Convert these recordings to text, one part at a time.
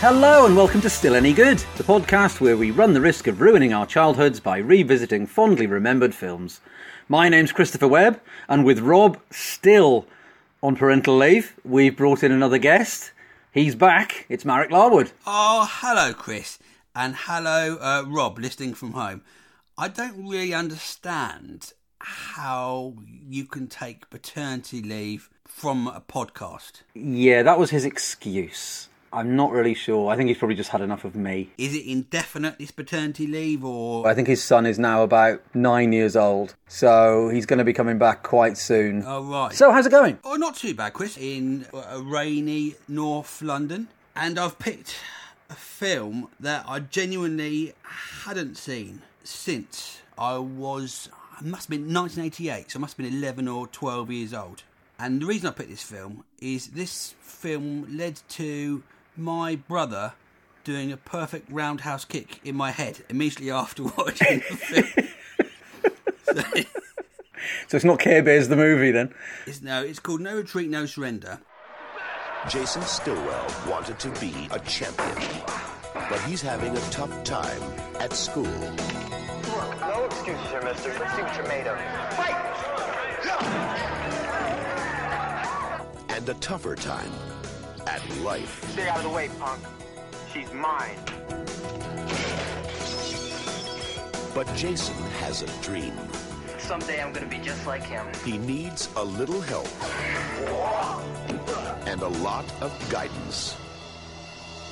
Hello and welcome to Still Any Good, the podcast where we run the risk of ruining our childhoods by revisiting fondly remembered films. My name's Christopher Webb, and with Rob still on parental leave, we've brought in another guest. He's back. It's Marek Larwood. Oh, hello, Chris, and hello, uh, Rob, listening from home. I don't really understand how you can take paternity leave from a podcast. Yeah, that was his excuse. I'm not really sure. I think he's probably just had enough of me. Is it indefinite, this paternity leave, or. I think his son is now about nine years old, so he's going to be coming back quite soon. Oh, right. So, how's it going? Oh, not too bad, Chris. In a rainy North London. And I've picked a film that I genuinely hadn't seen since I was, I must have been 1988, so I must have been 11 or 12 years old. And the reason I picked this film is this film led to my brother doing a perfect roundhouse kick in my head immediately after watching the film. so, So, it's not Care Bears the movie then? it's, no, it's called No Retreat, No Surrender. Jason Stillwell wanted to be a champion, but he's having a tough time at school. Look, no excuses here, mister. Let's see what you're made of. Fight! and a tougher time at life. Stay out of the way, punk. She's mine. But Jason has a dream. Someday I'm gonna be just like him. He needs a little help and a lot of guidance.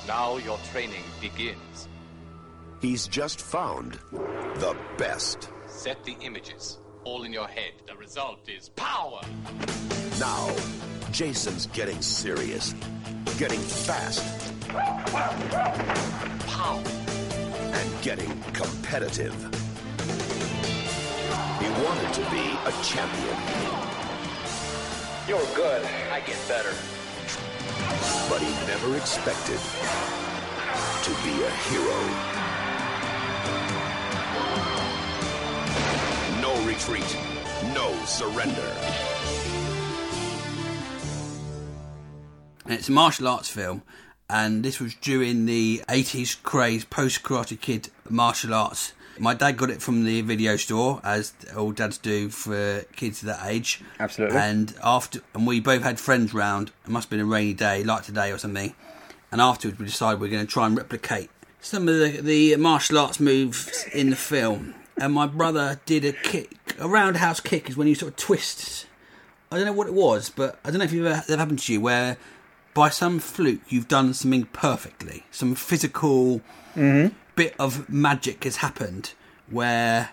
Now your training begins. He's just found the best. Set the images. All in your head. The result is power. Now, Jason's getting serious, getting fast, and getting competitive. He wanted to be a champion, You're good. I get better. but he never expected to be a hero. No retreat, no surrender. And it's a martial arts film, and this was during the 80s craze post Karate Kid martial arts. My dad got it from the video store, as all dads do for kids that age. Absolutely. And after, and we both had friends round. It must have been a rainy day, like today or something. And afterwards, we decided we are going to try and replicate some of the, the martial arts moves in the film. And my brother did a kick, a roundhouse kick, is when you sort of twist I don't know what it was, but I don't know if you've ever that happened to you where by some fluke you've done something perfectly, some physical mm-hmm. bit of magic has happened where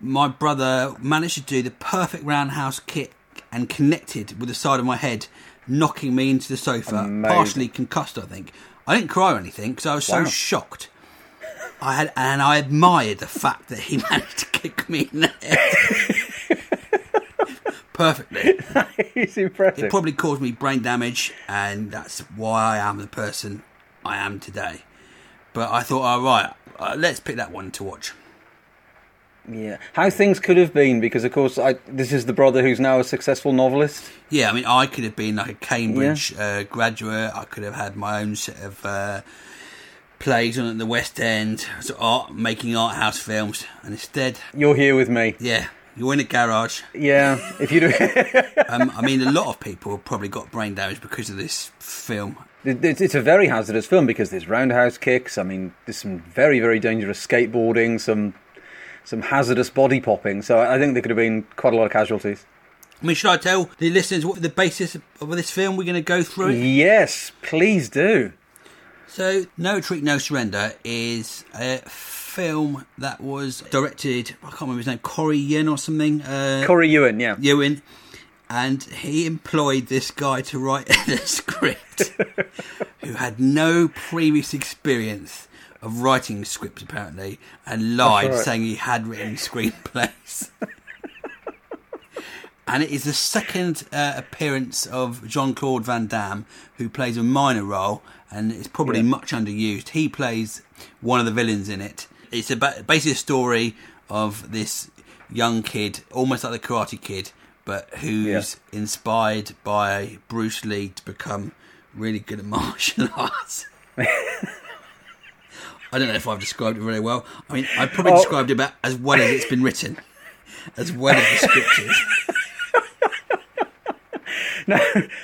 my brother managed to do the perfect roundhouse kick and connected with the side of my head, knocking me into the sofa, Amazing. partially concussed. I think I didn't cry or anything because I was so shocked. I had, and I admired the fact that he managed to kick me in the head perfectly. He's impressive. It probably caused me brain damage, and that's why I am the person I am today. But I thought, all right, uh, let's pick that one to watch. Yeah, how things could have been because, of course, I, this is the brother who's now a successful novelist. Yeah, I mean, I could have been like a Cambridge uh, graduate. I could have had my own set of uh, plays on at the West End, of art, making art house films, and instead, You're here with me. yeah, you're in a garage. Yeah, if you do, Um, I mean, a lot of people have probably got brain damage because of this film. it's, it's a very hazardous film because there's roundhouse kicks. I mean, there's some very, very dangerous skateboarding, some some hazardous body popping. So I think there could have been quite a lot of casualties. I mean, should I tell the listeners what the basis of this film we're going to go through? it? Yes, please do. So, No Retreat, No Surrender is a film that was directed, I can't remember his name, Corey Yin or something. Uh, Corey Yuen, yeah. Yuen. And he employed this guy to write the script who had no previous experience of writing scripts, apparently, and lied, right. saying he had written screenplays. and it is the second uh, appearance of Jean Claude Van Damme, who plays a minor role and is probably Yeah. much underused. He plays one of the villains in it. It's about basically a story of this young kid, almost like the Karate Kid, but who's inspired by Bruce Lee to become really good at martial arts. I don't know if I've described it very well. I mean, I've probably Oh. described it about as well as it's been written, as well as the scriptures. Now,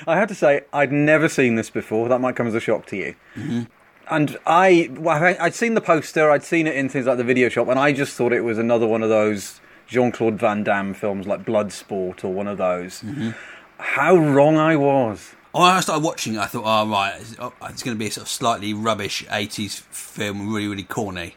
I have to say, I'd never seen this before. That might come as a shock to you. Mm-hmm. And I, well, I'd seen the poster, I'd seen it in things like the video shop, and I just thought it was another one of those Jean Claude Van Damme films like Bloodsport or one of those. Mm-hmm. How wrong I was. Oh, When I started watching it, I thought, oh, right, it's, oh, it's going to be a sort of slightly rubbish 80s film, really, really corny.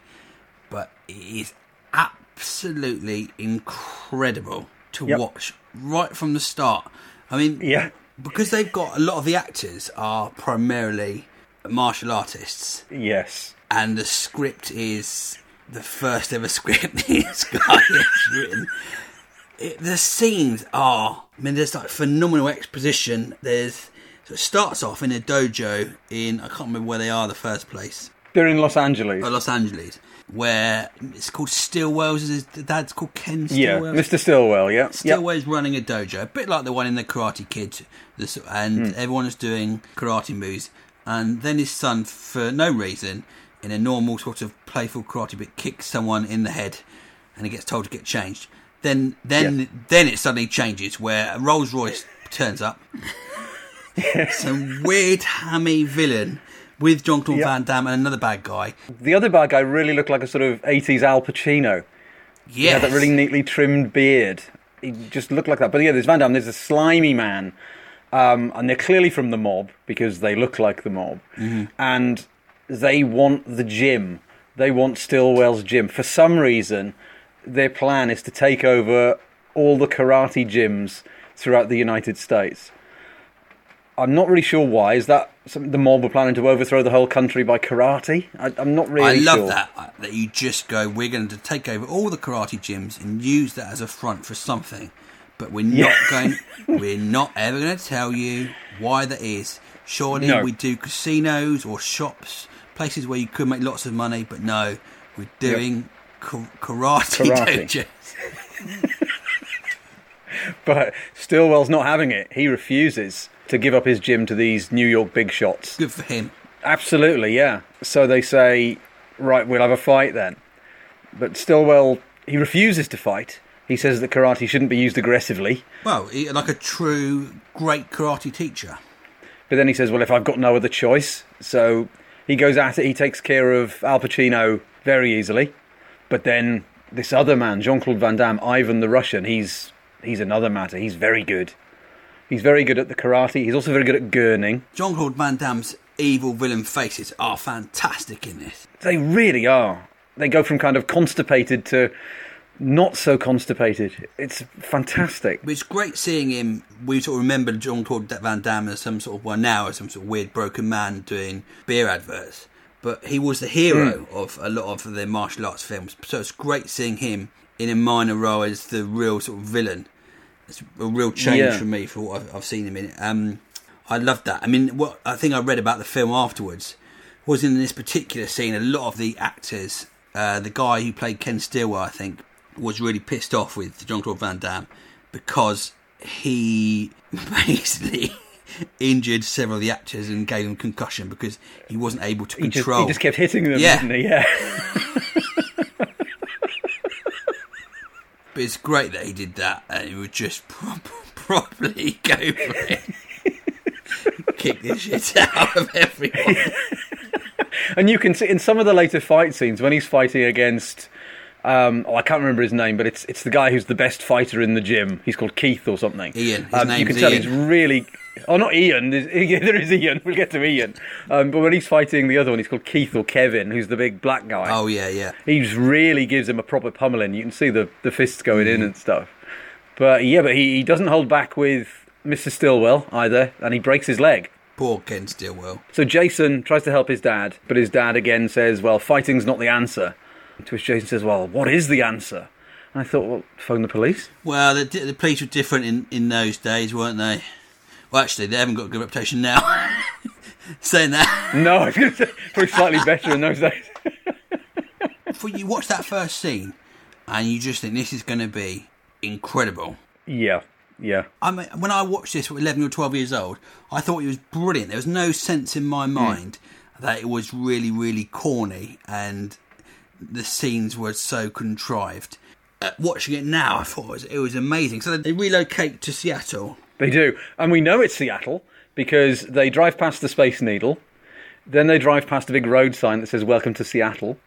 But it is absolutely incredible to Yep. watch right from the start. I mean, Yeah. because they've got a lot of the actors are primarily martial artists, Yes. and the script is the first ever script this guy has written. It, the scenes are, I mean, there's like phenomenal exposition. There's so it starts off in a dojo in I can't remember where they are the first place, They're in Los Angeles. oh, Los Angeles, where it's called Stillwell's. His dad's called Ken yeah, Stillwell. Mr. Stillwell, yeah. Yep. Stillwell's running a dojo, a bit like the one in the Karate Kid, and hmm. everyone is doing karate moves. And then his son, for no reason, in a normal sort of playful karate bit, kicks someone in the head, and he gets told to get changed. Then, then, Yeah. then it suddenly changes where a Rolls Royce turns up, some weird hammy villain with Jean Claude Yeah. Van Damme and another bad guy. The other bad guy really looked like a sort of 80s Al Pacino. Yeah, that really neatly trimmed beard. He just looked like that. But yeah, there's Van Damme, there's a slimy man. Um, and they're clearly from the mob because they look like the mob. And they want the gym. They want Stillwell's gym. For some reason, their plan is to take over all the karate gyms throughout the United States. I'm not really sure why. Is that something the mob were planning to overthrow the whole country by karate? I, I'm not really I love sure. that uh, that you just go. We're going to take over all the karate gyms and use that as a front for something, but we're not going. We're not ever going to tell you why that is. Surely No. we do casinos or shops, places where you could make lots of money, but no, we're doing ka- karate, Karate. dojos. But Stillwell's not having it. He refuses to give up his gym to these New York big shots. Good for him. Absolutely, yeah. So they say, right, we'll have a fight then. But Stillwell, he refuses to fight. He says that karate shouldn't be used aggressively. Well, he, like a true great karate teacher. But then he says, well, if I've got no other choice. So he goes at it. He takes care of Al Pacino very easily. But then this other man, Jean Claude Van Damme, Ivan the Russian, he's he's another matter. He's very good. He's very good at the karate. He's also very good at gurning. Jean Claude Van Damme's evil villain faces are fantastic in this. They really are. They go from kind of constipated to not so constipated. It's fantastic. It's great seeing him. We sort of remember Jean Claude Van Damme as some sort of, well, now as some sort of weird broken man doing beer adverts. But he was the hero of a lot of the martial arts films. So it's great seeing him in a minor role as the real sort of villain. It's a real change Yeah. for me for what I've, I've seen him in. Um, I love that. I mean, what I think I read about the film afterwards was in this particular scene, a lot of the actors, uh, the guy who played Ken Stillwell, I think, was really pissed off with Jean Claude Van Damme because he basically injured several of the actors and gave them concussion because he wasn't able to He just, control. he just kept hitting them, Yeah. didn't he? Yeah. But it's great that he did that and he would just pro- properly go for it. Kick the shit out of everyone. And you can see in some of the later fight scenes when he's fighting against. Um, oh, I can't remember his name, but it's it's the guy who's the best fighter in the gym. He's called Keith or something. Ian. His Um, you can tell Ian. he's really. Oh, not Ian. There's, there is Ian. We'll get to Ian. Um, but when he's fighting the other one, he's called Keith or Kevin, who's the big black guy. Oh, yeah, yeah. he just really gives him a proper pummeling. You can see the, the fists going Mm. in and stuff. But yeah, but he, he doesn't hold back with Mr. Stillwell either, and he breaks his leg. Poor Ken Stillwell. So Jason tries to help his dad, but his dad again says, "Well, fighting's not the answer." To which Jason says, "Well, what is the answer?" And I thought, "Well, phone the police." Well, the, the police were different in, in those days, weren't they? Well, actually, they haven't got a good reputation now. Saying that, No, I was say probably slightly better in those days. for you watch that first scene, and you just think this is going to be incredible. yeah, yeah, I mean, when I watched this at 11 or 12 years old, I thought it was brilliant. There was no sense in my hmm. mind that it was really, really corny and the scenes were so contrived. Uh, watching it now, I thought it was, it was amazing. So they relocate to Seattle. They do. And we know it's Seattle because they drive past the Space Needle. Then they drive past a big road sign that says Welcome to Seattle.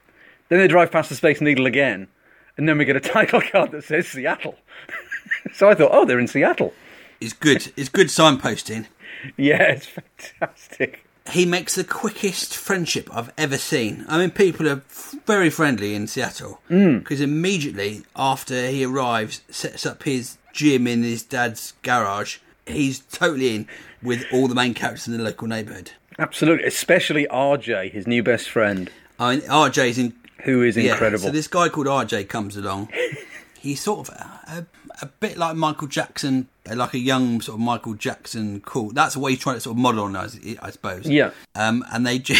Then they drive past the Space Needle again. And then we get a title card that says Seattle. so I thought, oh, they're in Seattle. It's good. It's good signposting. Yeah, it's fantastic. He makes the quickest friendship I've ever seen. I mean, people are f- very friendly in Seattle mm. because immediately after he arrives, sets up his gym in his dad's garage. He's totally in with all the main characters in the local neighbourhood. Absolutely. Especially RJ, his new best friend, I mean, RJ's in who is Yeah, incredible. So this guy called RJ comes along. He's sort of a, a, a bit like Michael Jackson, like a young sort of Michael Jackson. Cool. That's the way he's trying to sort of model on us, I suppose. Yeah. Um, and they. Do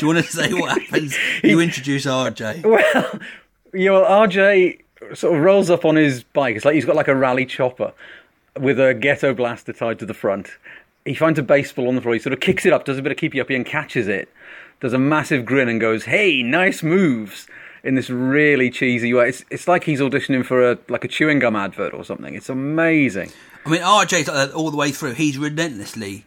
you want to say what happens? You introduce RJ. Well, yeah, well, RJ sort of rolls up on his bike. It's like he's got like a rally chopper with a ghetto blaster tied to the front. He finds a baseball on the floor. He sort of kicks it up, does a bit of keepy uppy, and catches it. Does a massive grin and goes, "Hey, nice moves!" In this really cheesy way. It's it's like he's auditioning for a like a chewing gum advert or something. It's amazing. I mean, RJ's like that all the way through. He's relentlessly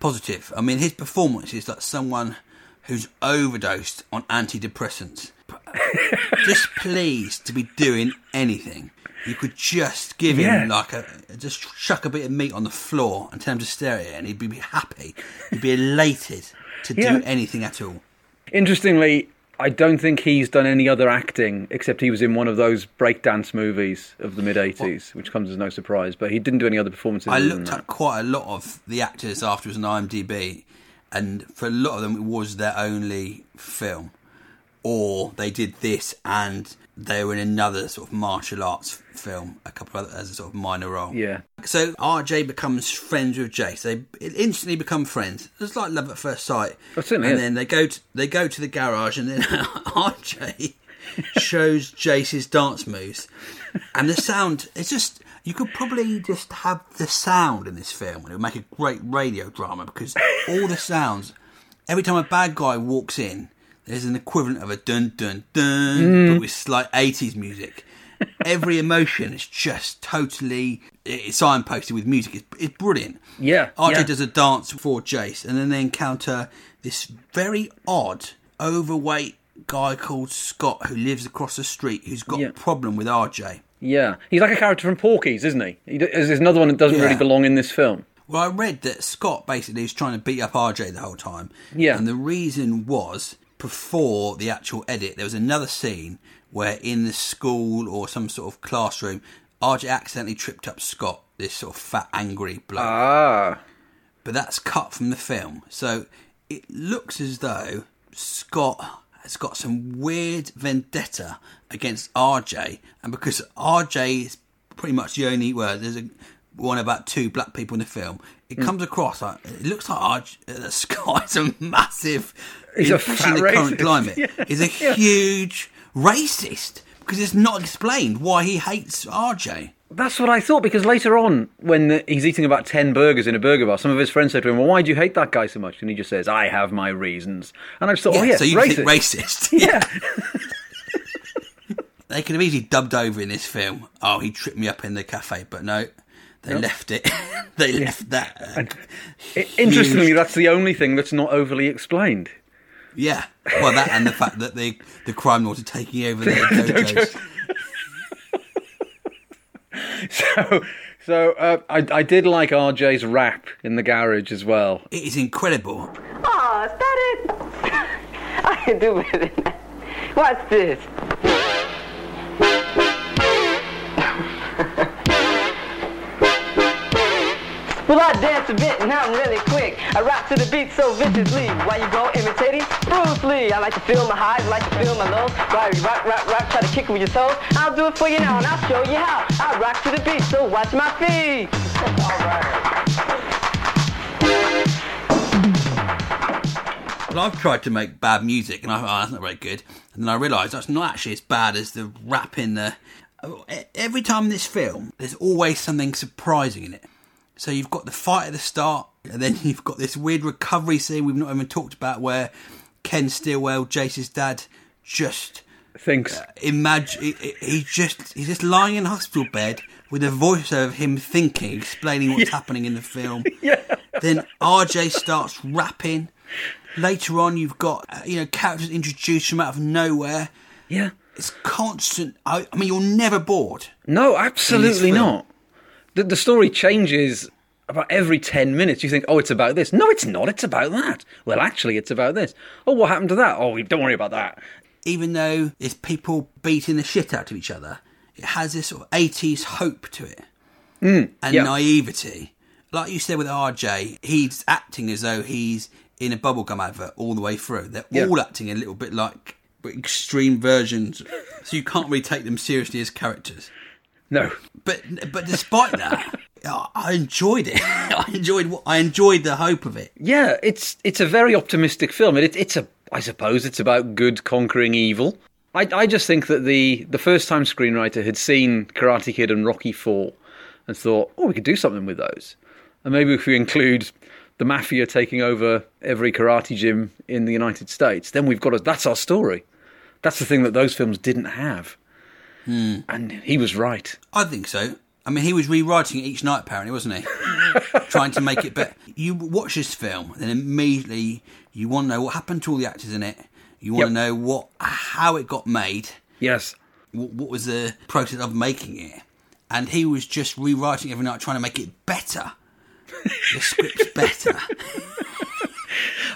positive. I mean, his performance is like someone who's overdosed on antidepressants. just pleased to be doing anything. You could just give Yeah. him like a, just chuck a bit of meat on the floor and tell him to stare at it, and he'd be happy. He'd be elated to Yeah. do anything at all. Interestingly, I don't think he's done any other acting except he was in one of those breakdance movies of the mid '80s, which comes as no surprise. But he didn't do any other performances. I looked at quite a lot of the actors afterwards on IMDb, and for a lot of them, it was their only film, or they did this and they were in another sort of martial arts film, a couple of other, as a sort of minor role. Yeah. So RJ becomes friends with Jace. They instantly become friends. It's like love at first sight. Oh, certainly and is. then they go to they go to the garage, and then RJ shows Jace his dance moves, and the sound. It's just you could probably just have the sound in this film, and it would make a great radio drama because all the sounds. Every time a bad guy walks in, there's an equivalent of a dun dun dun, Mm. but with slight 80s music. Every emotion is just totally it's signposted with music. It's, it's brilliant. Yeah, RJ yeah. does a dance for Jace, and then they encounter this very odd, overweight guy called Scott who lives across the street who's got Yeah. a problem with RJ. Yeah, he's like a character from Porky's, isn't he? he there's another one that doesn't Yeah. really belong in this film. Well, I read that Scott basically was trying to beat up RJ the whole time. Yeah. And the reason was before the actual edit, there was another scene where in the school or some sort of classroom, RJ accidentally tripped up Scott, this sort of fat, angry bloke. Ah, but that's cut from the film. So it looks as though Scott has got some weird vendetta against RJ, and because RJ is pretty much the only well, there's a one about two black people in the film. It hmm. comes across like it looks like RJ, that Scott is a massive, He's a especially in the current climate, Yeah. is a huge racist because it's not explained why he hates RJ. that's what I thought. Because later on, when the, he's eating about ten burgers in a burger bar, some of his friends said to him, "Well, why do you hate that guy so much?" And he just says, "I have my reasons." And I just thought, "Oh yeah, so you racist." think racist? Yeah, They could have easily dubbed over in this film. Oh, he tripped me up in the cafe, but no, they left it. they left that. uh, I- interestingly, that's the only thing that's not overly explained. yeah. Well, that and the fact that the the crime lords are taking over the dojos. So, so uh, I, I did like RJ's rap in the garage as well. It is incredible. Oh, is that it? I can do better than that. What's this? Well, I dance a bit and I'm really quick. I rap to the beat so viciously. Why you go imitating Bruce Lee? I like to feel my highs, I like to feel my lows. Why you rock, rock, rock, try to kick with your toes? I'll do it for you now and I'll show you how. I rock to the beat, so watch my feet. Well, I've tried to make bad music, and I thought, oh, that's not very good. And then I realised that's not actually as bad as the rap in the. Oh, every time in this film, there's always something surprising in it. So you've got the fight at the start, and then you've got this weird recovery scene we've not even talked about where Ken Stillwell, Jace's dad, just Thinks. imagine he, he- he's just he's just lying in a hospital bed with a voice of him thinking, explaining what's happening in the film. Yeah. Then RJ starts rapping. Later on, you've got uh, you know characters introduced from out of nowhere. Yeah. It's constant. I, I mean, you're never bored. No, absolutely not. The, the story changes about every 10 minutes. You think, oh, it's about this. No, it's not. It's about that. Well, actually, it's about this. Oh, what happened to that? Oh, don't worry about that. Even though it's people beating the shit out of each other, it has this sort of 80s hope to it mm, and yeah. naivety. Like you said with RJ, he's acting as though he's in a bubblegum advert all the way through. They're Yeah. all acting a little bit like extreme versions, so you can't really take them seriously as characters. No. But but despite that, I enjoyed it. I enjoyed what I enjoyed the hope of it. Yeah, it's it's a very optimistic film. It, it's a, I suppose, it's about good conquering evil. I, I just think that the the first time screenwriter had seen Karate Kid and Rocky Four, and thought, oh, we could do something with those, and maybe if we include the mafia taking over every karate gym in the United States, then we've got a, that's our story. That's the thing that those films didn't have, Hmm. and he was right. I think so. I mean, he was rewriting it each night, apparently, wasn't he? Trying to make it better. You watch this film, then immediately you want to know what happened to all the actors in it. You want Yep. to know what, how it got made. Yes, What, what was the process of making it? And he was just rewriting every night, trying to make it better. The script's better.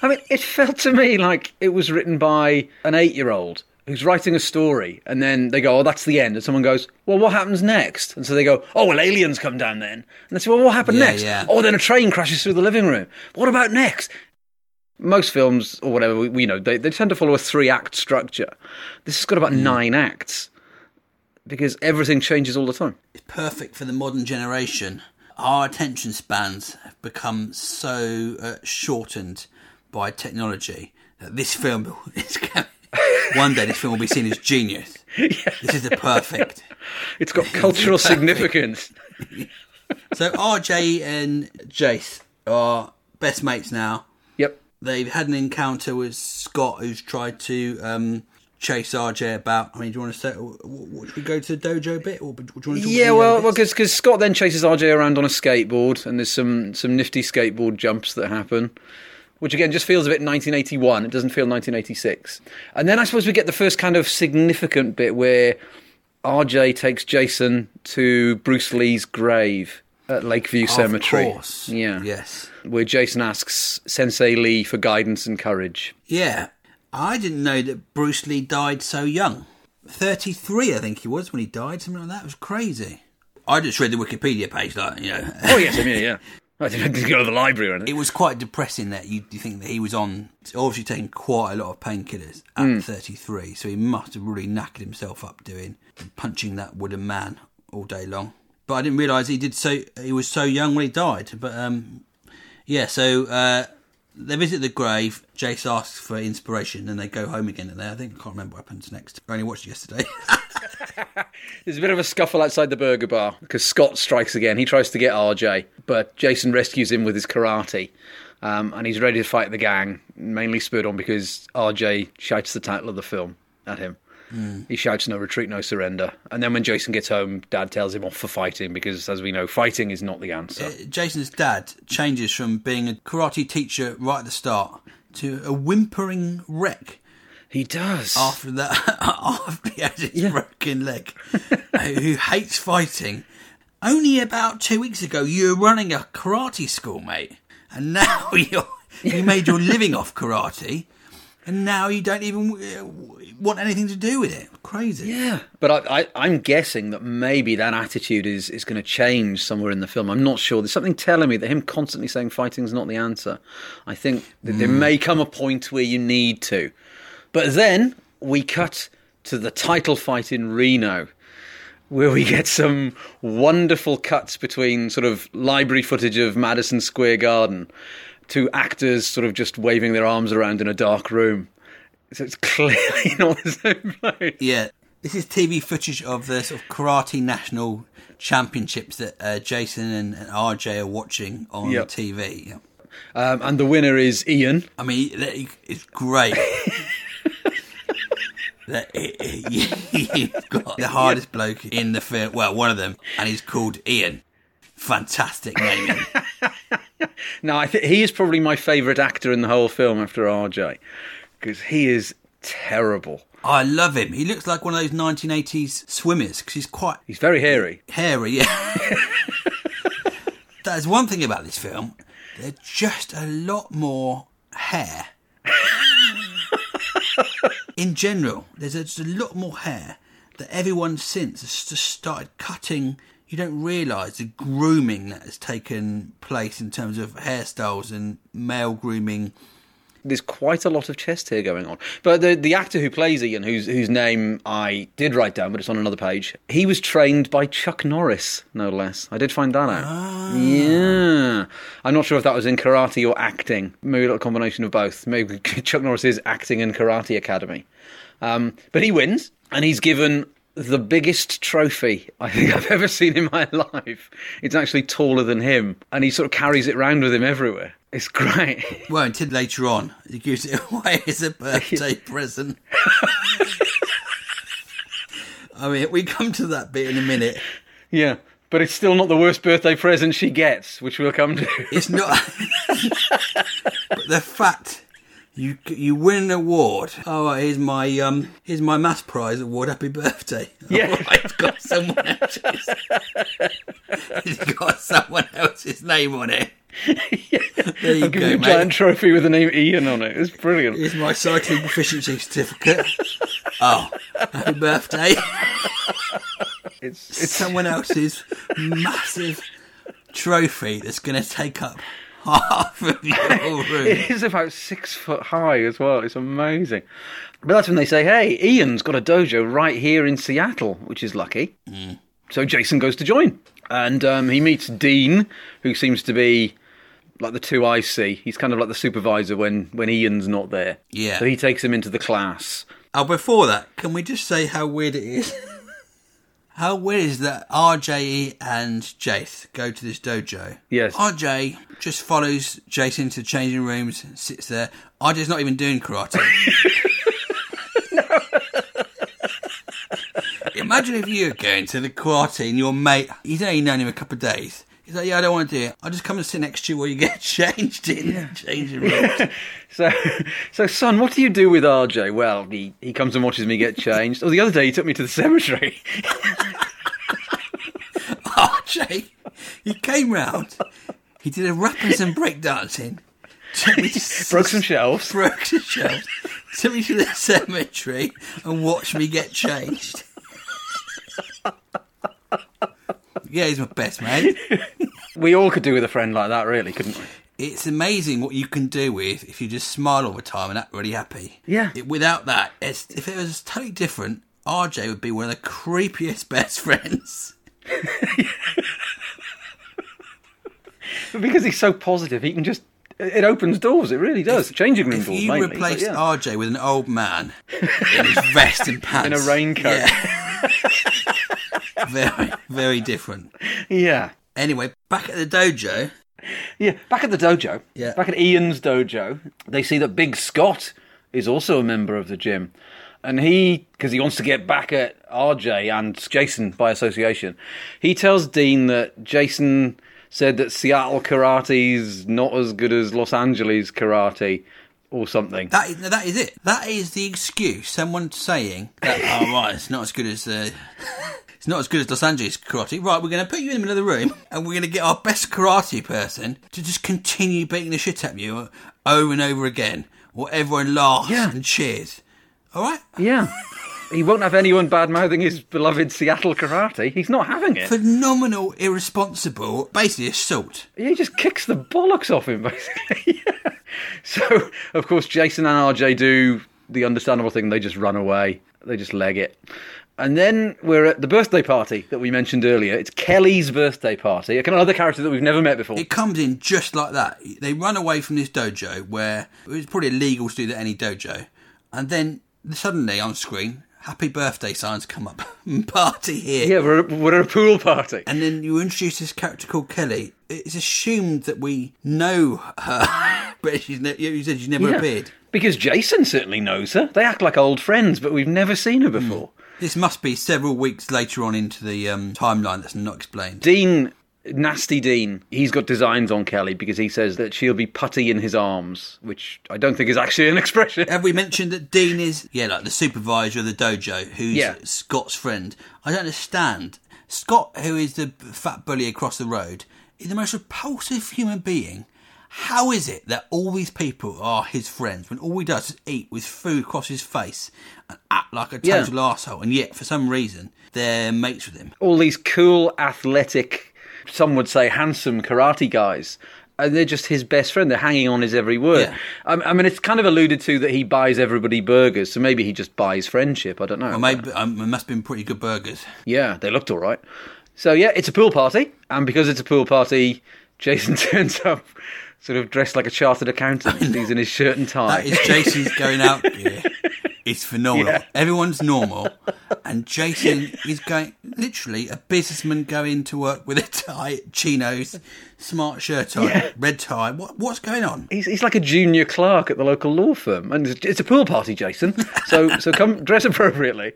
I mean, it felt to me like it was written by an eight year old who's writing a story, and then they go, Oh, that's the end. And someone goes, Well, what happens next? And so they go, Oh, well, aliens come down then. And they say, Well, what happened Yeah, next? yeah. Oh, then a train crashes through the living room. What about next? Most films, or whatever, we, we know, they, they tend to follow a three act structure. This has got about Hmm. nine acts because everything changes all the time. It's perfect for the modern generation. Our attention spans have become so uh, shortened by technology that this film is going. One day, this film will be seen as genius. This is the perfect. It's got cultural significance. So RJ and Jace are best mates now. Yep. They've had an encounter with Scott, who's tried to um, chase RJ about. I mean, do you want to say? What, should we go to the dojo bit, or do you want to Yeah, well, because Scott then chases RJ around on a skateboard, and there's some some nifty skateboard jumps that happen, which again just feels a bit 1981. It doesn't feel 1986. And then I suppose we get the first kind of significant bit where RJ takes Jason to Bruce Lee's grave at Lakeview Cemetery. Of course. Yeah. Yes. Where Jason asks Sensei Lee for guidance and courage. Yeah. I didn't know that Bruce Lee died so young. 33, I think he was when he died. Something like that. It was crazy. I just read the Wikipedia page, like, you know. Oh yes, I mean yeah. I didn't go to the library or anything. It was quite depressing that you, you think that he was on, obviously taking quite a lot of painkillers at 33, so he must have really knackered himself up doing punching that wooden man all day long. But I didn't realise he did so. He was so young when he died. But um, yeah, so uh, they visit the grave. Jace asks for inspiration, and they go home again. And I think I can't remember what happens next. I only watched it yesterday. There's a bit of a scuffle outside the burger bar because Scott strikes again. He tries to get RJ, but Jason rescues him with his karate. Um, and he's ready to fight the gang, mainly spurred on because RJ shouts the title of the film at him. He shouts, No retreat, no surrender. And then when Jason gets home, Dad tells him off for fighting because, as we know, fighting is not the answer. Uh, Jason's dad changes from being a karate teacher right at the start to a whimpering wreck He does. after that after he had his broken leg uh, who hates fighting only about two weeks ago you were running a karate school mate and now you're you made your living off karate and now you don't even uh, want anything to do with it crazy Yeah, but I, I, I'm guessing that maybe that attitude is, is going to change somewhere in the film. I'm not sure. There's something telling me that him constantly saying fighting's not the answer. I think that there may come a point where you need to. But then we cut to the title fight in Reno, where we get some wonderful cuts between sort of library footage of Madison Square Garden to actors sort of just waving their arms around in a dark room. So it's clearly not the same place. yeah This is TV footage of the sort of karate national championships that uh, Jason and, and RJ are watching on Yep. TV. Yeah. Um, and the winner is Ian. I mean, it's great. that you've got the hardest bloke in the film. Well, one of them, and he's called Ian. Fantastic naming. Now, I think he is probably my favourite actor in the whole film after RJ because he is terrible. I love him. He looks like one of those 1980s swimmers because he's quite He's very hairy. hairy. Yeah. that is one thing about this film. There's just a lot more hair. In general, there's a, just a lot more hair that everyone since has just started cutting. You don't realise the grooming that has taken place in terms of hairstyles and male grooming. There's quite a lot of chest hair going on. But the the actor who plays Ian, whose whose name I did write down, but it's on another page, he was trained by Chuck Norris, no less. I did find that out. Yeah. I'm not sure if that was in karate or acting. Maybe a little combination of both. Maybe Chuck Norris is acting in Karate Academy. Um, but he wins, and he's given the biggest trophy I think I've ever seen in my life. It's actually taller than him, and he sort of carries it around with him everywhere. It's great. Well, until later on, he gives it away as a birthday present. I mean, we come to that bit in a minute. Yeah, but it's still not the worst birthday present she gets, which we'll come to. It's not. but the fact you you win an award. Oh, here's my um, here's my maths prize award. Happy birthday. Yeah. Oh, it's got someone else's. it's got someone else's name on it. There you I'll give go, you a mate. giant trophy with the name Ian on it. It's brilliant. Here's my cycling proficiency certificate. Oh, happy birthday. It's It's someone else's massive trophy that's going to take up half of your room. It is about six foot high as well. It's amazing. But that's when they say, hey, Ian's got a dojo right here in Seattle, which is lucky. So Jason goes to join. And um, he meets Dean, who seems to be like the two I see. He's kind of like the supervisor when, when Ian's not there. Yeah. So he takes him into the class. Oh, before that, can we just say how weird it is? how weird is that RJ and Jace go to this dojo? Yes. RJ just follows Jason into the changing rooms, sits there. RJ's not even doing karate. Imagine if you were going to the karate and your mate, he's only known him a couple of days. He's like, yeah, I don't want to do it. I'll just come and sit next to you while you get changed in the changing rooms. So, so son, what do you do with RJ? Well, he, he comes and watches me get changed. Oh, the other day he took me to the cemetery. RJ, he came round. He did a rap and some breakdancing. Broke some shelves. broke some shelves. Took me to the cemetery and watched me get changed. Yeah, he's my best mate. We all could do with a friend like that, really, couldn't we? It's amazing what you can do with if you just smile all the time and act really happy. Yeah. It- without that, it's, if it was totally different, RJ would be one of the creepiest best friends. But because he's so positive, he can just. It opens doors. It really does. Changing room If doors, you mainly. replaced yeah. RJ with an old man in his vest and pants, In a raincoat. yeah. very, very different. yeah. Anyway, back at the dojo, Yeah, back at the dojo, Yeah. back at Ian's dojo, they see that Big Scott is also a member of the gym. And he, because he wants to get back at RJ and Jason by association, he tells Dean that Jason said that Seattle karate is not as good as Los Angeles karate or something. that is, that is it. That is the excuse. Someone saying that, oh, right, it's not as good as. Uh, It's not as good as Los Angeles karate. Right, we're going to put you in the middle of the room and we're going to get our best karate person to just continue beating the shit out of you over and over again while everyone laughs Yeah. and cheers. All right? yeah. He won't have anyone bad mouthing his beloved Seattle karate. He's not having it. phenomenal, irresponsible, basically assault. He just kicks the bollocks off him, basically. Yeah. So, of course, Jason and RJ do the understandable thing. They just run away. They just leg it. And then we're at the birthday party that we mentioned earlier. It's Kelly's birthday party, a kind of other character that we've never met before. It comes in just like that. They run away from this dojo where it's probably illegal to do that any dojo, and then suddenly on screen, happy birthday signs come up. Party here. Yeah, we're, we're at a pool party. And then you introduce this character called Kelly. It's assumed that we know her, but she's ne- you said she's never Yeah. appeared. Because Jason certainly knows her. They act like old friends, but we've never seen her before. This must be several weeks later on into the um, timeline that's not explained. Dean, nasty Dean, he's got designs on Kelly because he says that she'll be putty in his arms, which I don't think is actually an expression. Have we mentioned that Dean is, yeah, like the supervisor of the dojo, who's Yeah. Scott's friend? I don't understand. Scott, who is the fat bully across the road, is the most repulsive human being. How is it that all these people are his friends when all he does is eat with food across his face and act like a Yeah. total arsehole, and yet for some reason they're mates with him? All these cool, athletic, some would say handsome karate guys. And they're just his best friend. They're hanging on his every word. Yeah. I, I mean, it's kind of alluded to that he buys everybody burgers, so maybe he just buys friendship. I don't know. Or maybe um, it must have been pretty good burgers. Yeah, they looked all right. So yeah, it's a pool party, and because it's a pool party, Jason turns up sort of dressed like a chartered accountant. He's in his shirt and tie. That is Jason's going out gear. It's phenomenal. Yeah. Everyone's normal, and Jason is going literally a businessman going to work with a tie, chinos, smart shirt on, Yeah. red tie. What what's going on? He's, he's like a junior clerk at the local law firm, and it's, it's a pool party, Jason. So so come dress appropriately.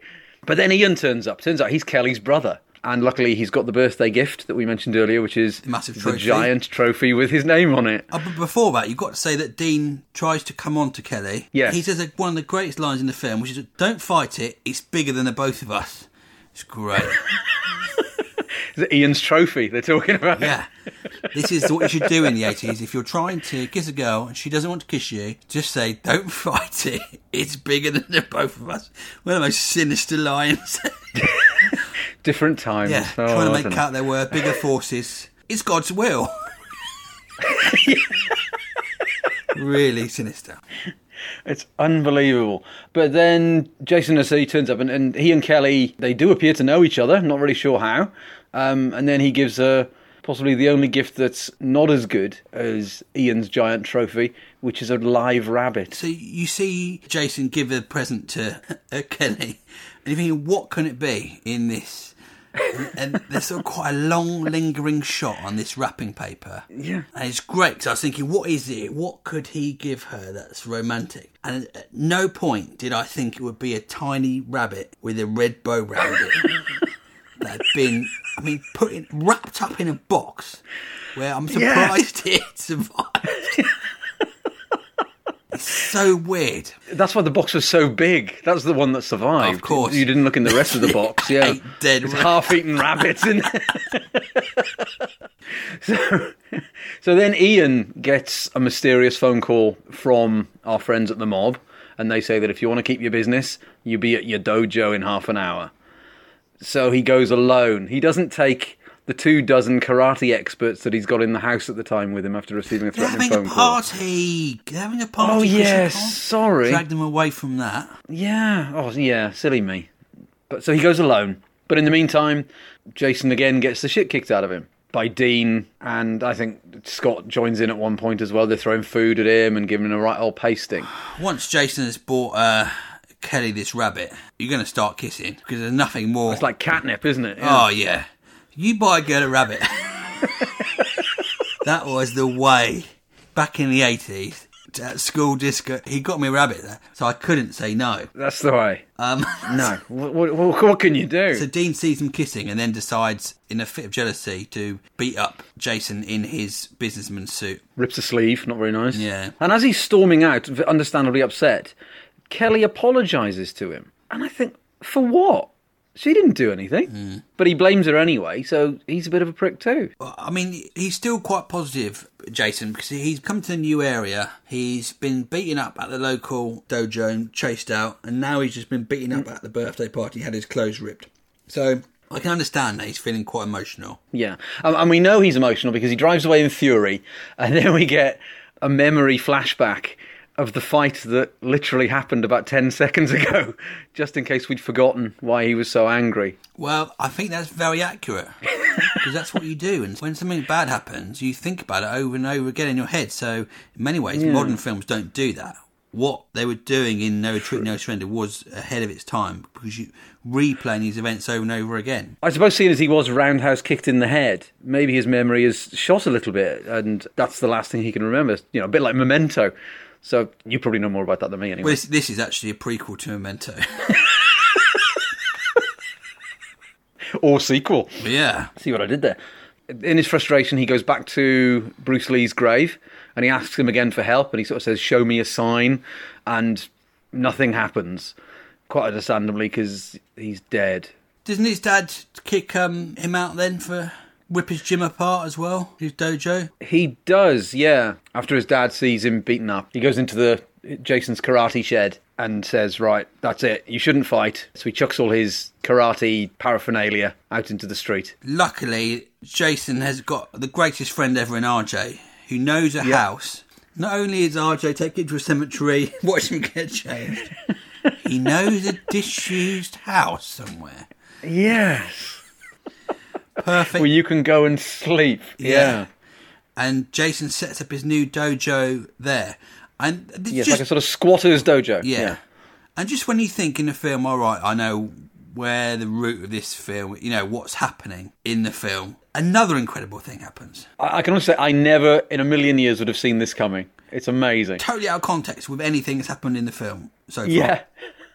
But then Ian turns up. Turns out he's Kelly's brother, and luckily he's got the birthday gift that we mentioned earlier, which is The massive the giant trophy with his name on it. Oh, but before that, you've got to say that Dean tries to come on to Kelly. Yes. He says one of the greatest lines in the film, which is, "Don't fight it. It's bigger than the both of us." It's great. Is it Ian's trophy they're talking about? Yeah. This is what you should do in the 80s. If you're trying to kiss a girl and she doesn't want to kiss you, just say, don't fight it. It's bigger than the both of us. One of the most sinister lines. Different times. yeah. Oh, trying to make out there were bigger forces. It's God's will. really sinister. It's unbelievable. But then Jason Assi turns up, and, and he and Kelly they do appear to know each other. Not really sure how. Um, and then he gives her possibly the only gift that's not as good as Ian's giant trophy, which is a live rabbit. So you see Jason give a present to uh, Kelly, and you're thinking, what can it be in this? And, there's sort of quite a long, lingering shot on this wrapping paper. Yeah. And it's great because I was thinking, what is it? What could he give her that's romantic? And at no point did I think it would be a tiny rabbit with a red bow round it that had been, I mean, put in, wrapped up in a box where I'm surprised it survived. It's so weird. That's why the box was so big. That's the one that survived. Of course. You didn't look in the rest of the box. Yeah. Eight dead half-eaten rabbits in there. so, so then Ian gets a mysterious phone call from our friends at the mob, and they say that if you want to keep your business, you be at your dojo in half an hour. So he goes alone. He doesn't take the two dozen karate experts that he's got in the house at the time with him after receiving a They're threatening having a phone call. party. They're having a party. Oh yes, sorry. Drag them away from that. Yeah. Oh, yeah. Silly me. But so he goes alone. But in the meantime, Jason again gets the shit kicked out of him by Dean, and I think Scott joins in at one point as well. They're throwing food at him and giving him a right old pasting. Once Jason has bought uh, Kelly this rabbit, you're going to start kissing because there's nothing more. It's like catnip, isn't it? Oh yeah, you buy a girl a rabbit. that was the way back in the eighties. At school disco, he got me a rabbit there, so I couldn't say no. That's the way. Um, No. what, what, what, what can you do? so Dean sees them kissing and then decides, in a fit of jealousy, to beat up Jason in his businessman suit. Rips a sleeve, not very nice. Yeah. And as he's storming out, understandably upset, Kelly apologises to him. And I think, for what? She didn't do anything. Hmm. But he blames her anyway, so he's a bit of a prick too. I mean, he's still quite positive, Jason, because he's come to a new area. He's been beaten up at the local dojo and chased out, and now he's just been beaten up at the birthday party, had his clothes ripped. So I can understand that he's feeling quite emotional. Yeah, um, and we know he's emotional because he drives away in fury, and then we get a memory flashback of the fight that literally happened about 10 seconds ago, just in case we'd forgotten why he was so angry. Well, I think that's very accurate because that's what you do. And when something bad happens, you think about it over and over again in your head. So, in many ways, modern films don't do that. what they were doing in No Retreat, No Surrender was ahead of its time because you replaying these events over and over again. I suppose, seeing as he was roundhouse kicked in the head, maybe his memory is shot a little bit, and that's the last thing he can remember. You know, a bit like Memento. So you probably know more about that than me, anyway. Well, this, this is actually a prequel to Memento. or sequel. Yeah. See what I did there. In his frustration, he goes back to Bruce Lee's grave and he asks him again for help. And he sort of says, "Show me a sign," and nothing happens. Quite understandably, because he's dead. Doesn't his dad kick um, him out then for whip his gym apart as well? His dojo? He does, yeah. After his dad sees him beaten up, he goes into the Jason's karate shed and says, "Right, that's it. You shouldn't fight." So he chucks all his karate paraphernalia out into the street. Luckily, Jason has got the greatest friend ever in RJ, who knows a Yeah. house. Not only is RJ taken to a cemetery, watch him get changed, he knows a disused house somewhere. Yes, Perfect. where you can go and sleep. Yeah. and Jason sets up his new dojo there. And Yeah, it's just, like a sort of squatter's dojo. yeah. And just when you think in the film, all right, I know where the root of this film, you know, what's happening in the film, another incredible thing happens. I I can honestly say I never in a million years would have seen this coming. It's amazing. Totally out of context with anything that's happened in the film so far. Yeah.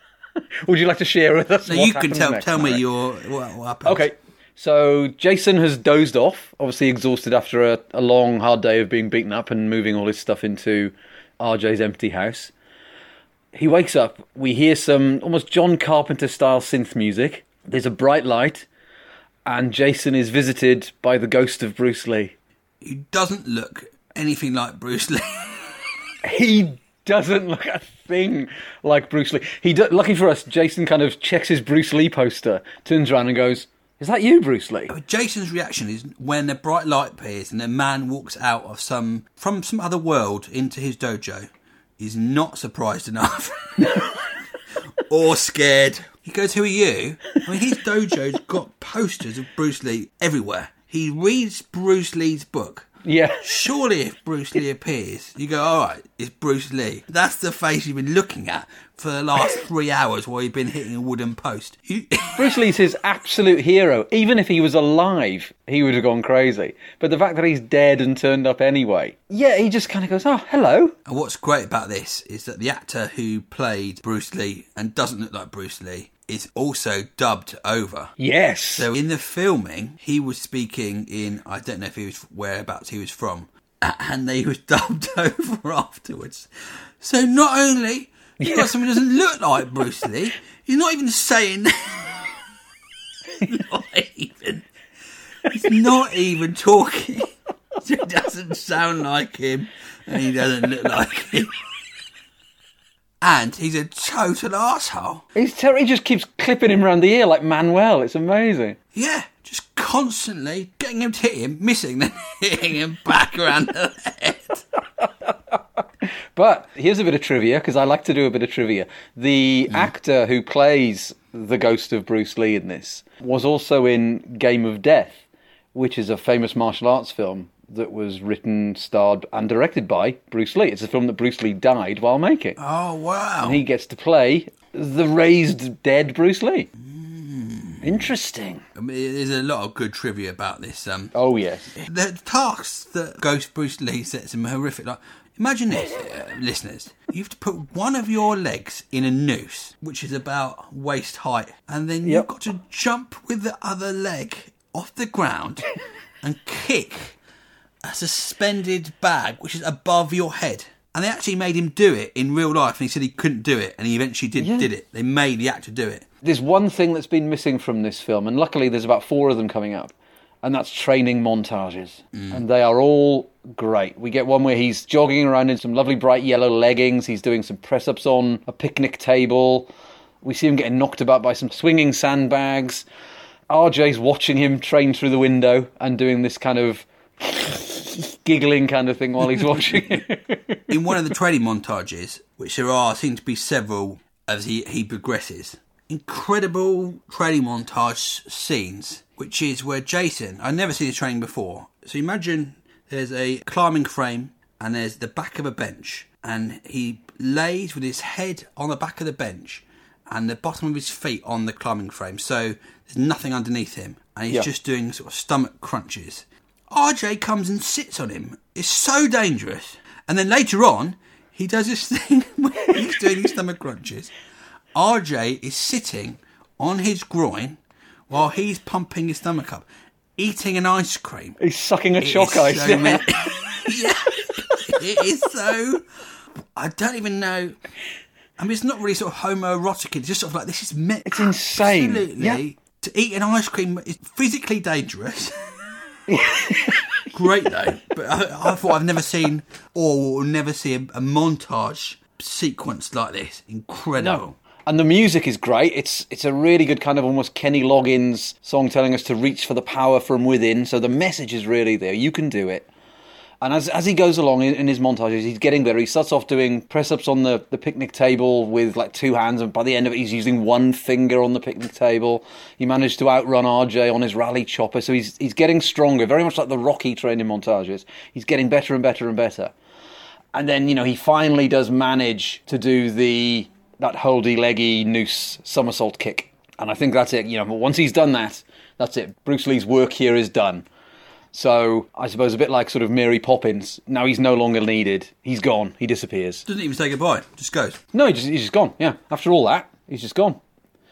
would you like to share with us? So what you can tell next? tell me your what, what happens. Okay. So Jason has dozed off, obviously exhausted after a, a long, hard day of being beaten up and moving all his stuff into RJ's empty house. He wakes up. We hear some almost John Carpenter style synth music. There's a bright light, and Jason is visited by the ghost of Bruce Lee. He doesn't look anything like Bruce Lee. He doesn't look a thing like Bruce Lee. He do, lucky for us, Jason kind of checks his Bruce Lee poster, turns around and goes, "Is that you, Bruce Lee?" Jason's reaction is when a bright light appears and a man walks out of some from some other world into his dojo. He's not surprised enough. or scared. He goes, Who are you? I mean his dojo's got posters of Bruce Lee everywhere. He reads Bruce Lee's book. Yeah. Surely, if Bruce Lee appears, you go, all right, it's Bruce Lee. That's the face you've been looking at for the last three hours while you've been hitting a wooden post. You, Bruce Lee's his absolute hero. Even if he was alive, he would have gone crazy. But the fact that he's dead and turned up anyway, yeah, he just kind of goes, "Oh, hello." and what's great about this is that the actor who played Bruce Lee and doesn't look like Bruce Lee is also dubbed over. Yes. So in the filming, he was speaking in I don't know if he was whereabouts he was from, and they was dubbed over afterwards. So not only you got someone who doesn't look like Bruce Lee, he's not even saying, not even, he's not even talking. So he doesn't sound like him, and he doesn't look like him. And he's a total asshole. He's ter- he just keeps clipping him around the ear like Manuel. It's amazing. Yeah, just constantly getting him to hit him, missing, then hitting him back around the head. But here's a bit of trivia because I like to do a bit of trivia. The mm. actor who plays the ghost of Bruce Lee in this was also in Game of Death, which is a famous martial arts film that was written, starred, and directed by Bruce Lee. It's a film that Bruce Lee died while making. Oh wow! And he gets to play the raised dead Bruce Lee. Interesting. I mean, there's a lot of good trivia about this. Um, Oh, yes. the tasks that Ghost Bruce Lee sets him horrific. Like, imagine this, uh, listeners. You have to put one of your legs in a noose, which is about waist height, and then you've got to jump with the other leg off the ground and kick a suspended bag, which is above your head. And they actually made him do it in real life, and he said he couldn't do it, and he eventually did Yeah. did it. They made the actor do it. There's one thing that's been missing from this film, and luckily there's about four of them coming up, and that's training montages. Mm. And they are all great. We get one where he's jogging around in some lovely bright yellow leggings, he's doing some press ups on a picnic table. We see him getting knocked about by some swinging sandbags. RJ's watching him train through the window and doing this kind of giggling kind of thing while he's watching it. in one of the training montages, which there are, seem to be several as he, he progresses, incredible training montage scenes, which is where Jason, I've never seen his training before. So imagine there's a climbing frame and there's the back of a bench, and he lays with his head on the back of the bench and the bottom of his feet on the climbing frame. So there's nothing underneath him. And he's Yeah. just doing sort of stomach crunches. RJ comes and sits on him. It's so dangerous. And then later on, he does this thing where he's doing his stomach crunches. RJ is sitting on his groin while he's pumping his stomach up, eating an ice cream. He's sucking a It chalk ice. so many- yeah, it is so. I don't even know. I mean, it's not really sort of homoerotic. It's just sort of like this is me- It's insane. Absolutely, Yeah. to eat an ice cream is physically dangerous. Great though, but I, I thought I've never seen or will never see a, a montage sequence like this. Incredible. No. And the music is great. It's it's a really good kind of almost Kenny Loggins song telling us to reach for the power from within. So the message is really there. You can do it. And as, as he goes along in, his montages, he's getting better. He starts off doing press ups on the, the picnic table with like two hands, and by the end of it, he's using one finger on the picnic table. He managed to outrun RJ on his rally chopper, so he's he's getting stronger, very much like the Rocky training montages. He's getting better and better and better. And then, you know, he finally does manage to do the that holdy leggy noose somersault kick. And I think that's it. You know, once he's done that, that's it. Bruce Lee's work here is done. So I suppose a bit like sort of Mary Poppins. Now he's no longer needed. He's gone. He disappears. Doesn't even say goodbye. Just goes. No, he just, he's just gone. Yeah. After all that, he's just gone.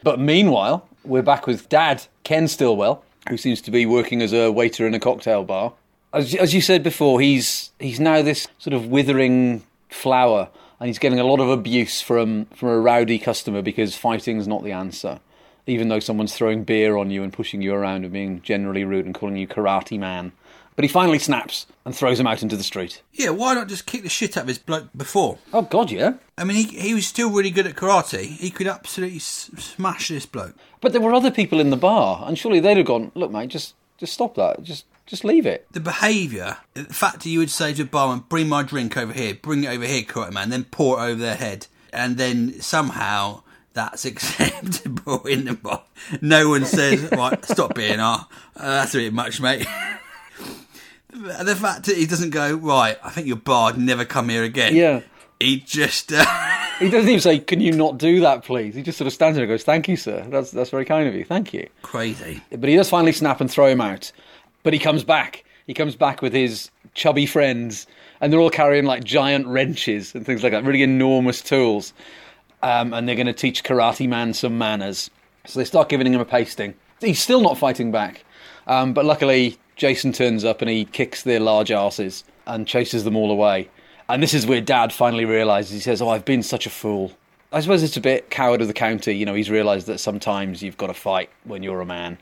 But meanwhile, we're back with Dad, Ken Stillwell, who seems to be working as a waiter in a cocktail bar. As, as you said before, he's he's now this sort of withering flower, and he's getting a lot of abuse from from a rowdy customer because fighting's not the answer. Even though someone's throwing beer on you and pushing you around and being generally rude and calling you karate man. But he finally snaps and throws him out into the street. Yeah, why not just kick the shit out of his bloke before? Oh God, yeah. I mean, he, he was still really good at karate. He could absolutely s- smash this bloke. But there were other people in the bar, and surely they'd have gone, "Look, mate, just just stop that. Just just leave it." The behaviour, the fact that you would say to a barman, bring my drink over here, bring it over here, karate man, then pour it over their head, and then somehow that's acceptable in the bar. No one says, right, stop being ah, uh, that's a bit much, mate. the fact that he doesn't go, right, I think you're barred, never come here again. Yeah. He just, uh, He doesn't even say, "Can you not do that, please?" He just sort of stands there and goes, "Thank you, sir. That's that's very kind of you. Thank you." crazy. But he does finally snap and throw him out. But he comes back. He comes back with his chubby friends, and they're all carrying like giant wrenches and things like that, really enormous tools. Um, and they're going to teach Karate Man some manners. So they start giving him a pasting. He's still not fighting back. Um, but luckily, Jason turns up and he kicks their large asses and chases them all away. And this is where Dad finally realizes. He says, "Oh, I've been such a fool." I suppose it's a bit coward of the county. You know, he's realised that sometimes you've got to fight when you're a man.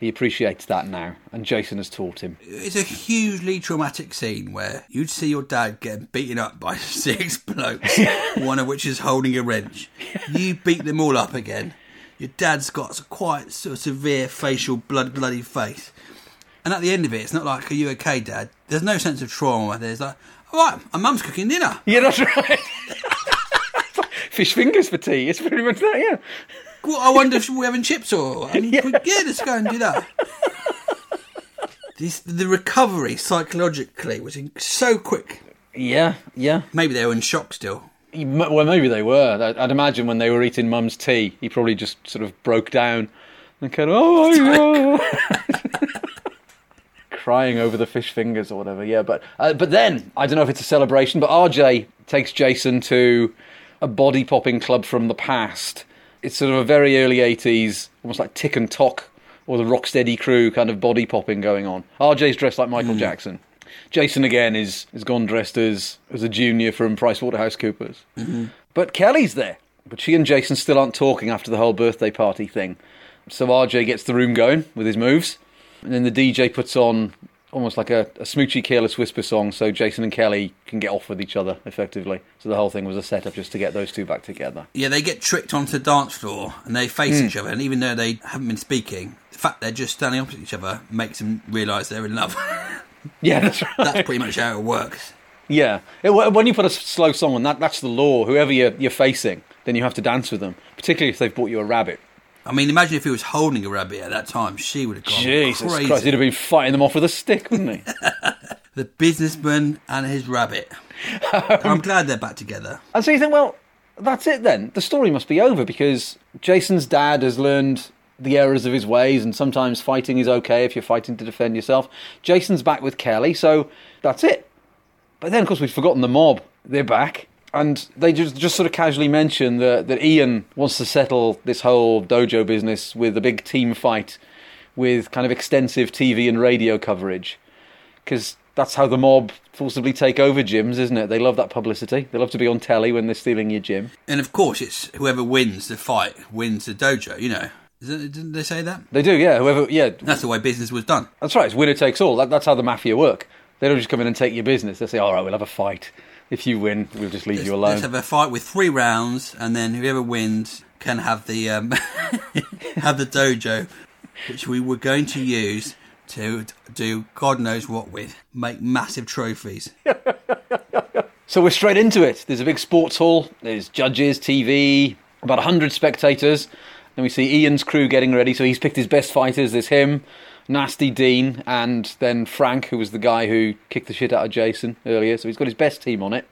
He appreciates that now, and Jason has taught him. It's a hugely traumatic scene where you'd see your dad getting beaten up by six blokes, one of which is holding a wrench. You beat them all up again. Your dad's got a quite sort of severe facial blood, bloody face. And at the end of it, it's not like, "Are you okay, Dad?" There's no sense of trauma. There's like, "All right, my mum's cooking dinner." Yeah, that's right. Fish fingers for tea. It's pretty much that, yeah. Well, I wonder if we're having chips or and yeah. yeah, let's go and do that. This, the recovery psychologically was in, so quick. Yeah, yeah. Maybe they were in shock still. Well, maybe they were. I'd- imagine when they were eating Mum's tea, he probably just sort of broke down and kind of, oh, no. crying over the fish fingers or whatever. Yeah, but uh, but then I don't know if it's a celebration, but RJ takes Jason to a body popping club from the past. It's sort of a very early '80s, almost like Tik and Tok or the Rocksteady crew kind of body popping going on. RJ's dressed like Michael hmm. Jackson. Jason again is is gone dressed as as a junior from PricewaterhouseCoopers. Mm-hmm. But Kelly's there. But she and Jason still aren't talking after the whole birthday party thing. So RJ gets the room going with his moves. And then the DJ puts on almost like a, a smoochy, careless whisper song so Jason and Kelly can get off with each other effectively. So the whole thing was a setup just to get those two back together. Yeah, they get tricked onto the dance floor and they face hmm. each other, and even though they haven't been speaking, the fact they're just standing opposite each other makes them realise they're in love. Yeah, that's right. That's pretty much how it works. Yeah. It- when you put a slow song on, that, that's the law. Whoever you're, you're facing, then you have to dance with them, particularly if they've bought you a rabbit. I mean, imagine if he was holding a rabbit at that time, she would have gone Jesus crazy. Christ, he'd have been fighting them off with a stick, wouldn't he? the businessman and his rabbit. I'm glad they're back together. And so you think, well, that's it then. The story must be over because Jason's dad has learned the errors of his ways, and sometimes fighting is okay if you're fighting to defend yourself. Jason's back with Kelly, so that's it. But then, of course, we've forgotten the mob. They're back. And they just, just sort of casually mention that, that Ian wants to settle this whole dojo business with a big team fight with kind of extensive TV and radio coverage. Because that's how the mob forcibly take over gyms, isn't it? They love that publicity. They love to be on telly when they're stealing your gym. And of course, it's whoever wins the fight wins the dojo. You know, it- didn't they say that? They do, yeah. Whoever, yeah, That's the way business was done. That's right. It's winner takes all. That, that's how the mafia work. They don't just come in and take your business. They say, "All right, we'll have a fight. If you win, we'll just leave Let's, you alone." let's have a fight with three rounds, and then whoever wins can have the um, have the dojo, which we were going to use to do God knows what with, make massive trophies. So we're straight into it. There's a big sports hall. There's judges, TV, about 100 spectators. Then we see Ian's crew getting ready. So he's picked his best fighters. There's him, Nasty Dean, and then Frank, who was the guy who kicked the shit out of Jason earlier. So he's got his best team on it.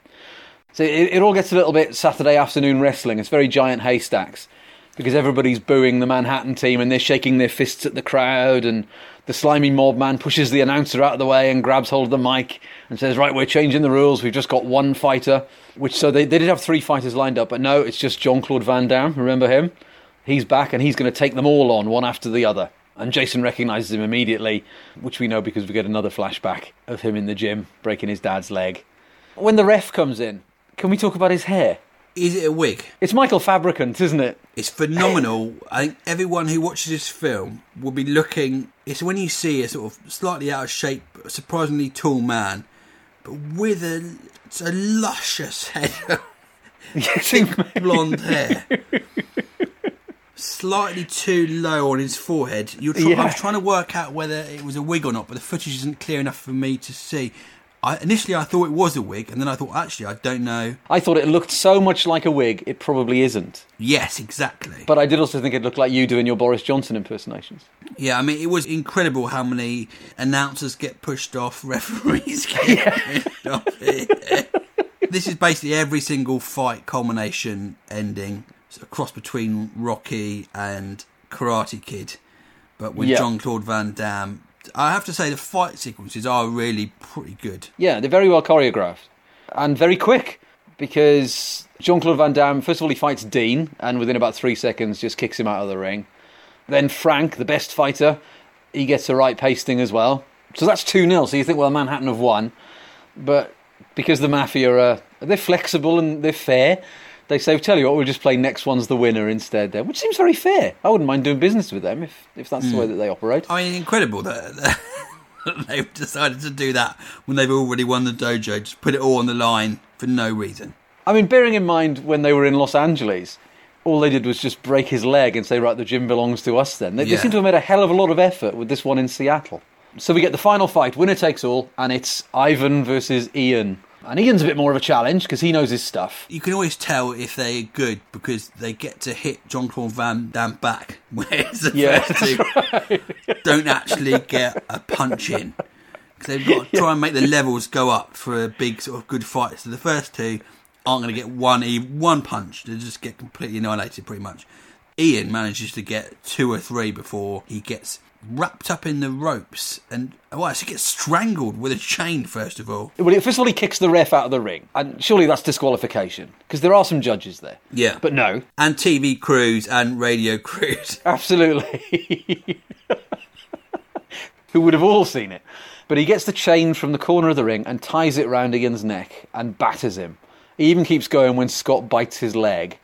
So it, it all gets a little bit Saturday afternoon wrestling. It's very giant haystacks because everybody's booing the Manhattan team and they're shaking their fists at the crowd. And the slimy mob man pushes the announcer out of the way and grabs hold of the mic and says, "Right, we're changing the rules. We've just got one fighter." Which so they they did have three fighters lined up, but no, it's just Jean Claude Van Damme. Remember him? He's back and he's going to take them all on one after the other. And Jason recognizes him immediately, which we know because we get another flashback of him in the gym breaking his dad's leg. When the ref comes in, can we talk about his hair? Is it a wig? It's Michael Fabricant, isn't it? It's phenomenal. I think everyone who watches this film will be looking. It's when you see a sort of slightly out of shape, surprisingly tall man, but with a, a luscious head of Yes, blonde hair. Slightly too low on his forehead. You're try- I was trying to work out whether it was a wig or not, but the footage isn't clear enough for me to see. I, initially, I thought it was a wig, and then I thought, actually, I don't know. I thought it looked so much like a wig, it probably isn't. Yes, exactly. But I did also think it looked like you doing your Boris Johnson impersonations. Yeah, I mean, it was incredible how many announcers get pushed off, referees get pushed off. this is basically every single fight culmination ending. A cross between Rocky and Karate Kid, but with Yeah. Jean Claude Van Damme. I have to say, the fight sequences are really pretty good. Yeah, they're very well choreographed and very quick because Jean Claude Van Damme, first of all, he fights Dean and within about three seconds just kicks him out of the ring. Then Frank, the best fighter, he gets a right pasting as well. So that's 2 0. So you think, well, Manhattan have won. But because the Mafia are they're flexible and they're fair, they say, tell you what, we'll just play next one's the winner instead there, which seems very fair. I wouldn't mind doing business with them if, if that's the hmm. way that they operate. I mean, incredible that, that they've decided to do that when they've already won the dojo. Just put it all on the line for no reason. I mean, bearing in mind when they were in Los Angeles, all they did was just break his leg and say, right, the gym belongs to us then. They, they seem to have made a hell of a lot of effort with this one in Seattle. So we get the final fight, winner takes all, and it's Ivan versus Ian. And Ian's a bit more of a challenge because he knows his stuff. You can always tell if they're good because they get to hit Jean Claude Van Damme back, whereas the Yeah, first two don't actually get a punch in. Because they've got to try and make the levels go up for a big sort of good fight. So the first two aren't going to get one e- one punch; they just get completely annihilated, pretty much. Ian manages to get two or three before he gets wrapped up in the ropes and well, actually gets strangled with a chain. First of all, Well, first of all, he kicks the ref out of the ring. And surely that's disqualification because there are some judges there. yeah, But no, and TV crews and radio crews. Absolutely. Who would have all seen it? But he gets the chain from the corner of the ring and ties it round Ian's neck and batters him. He even keeps going when Scott bites his leg.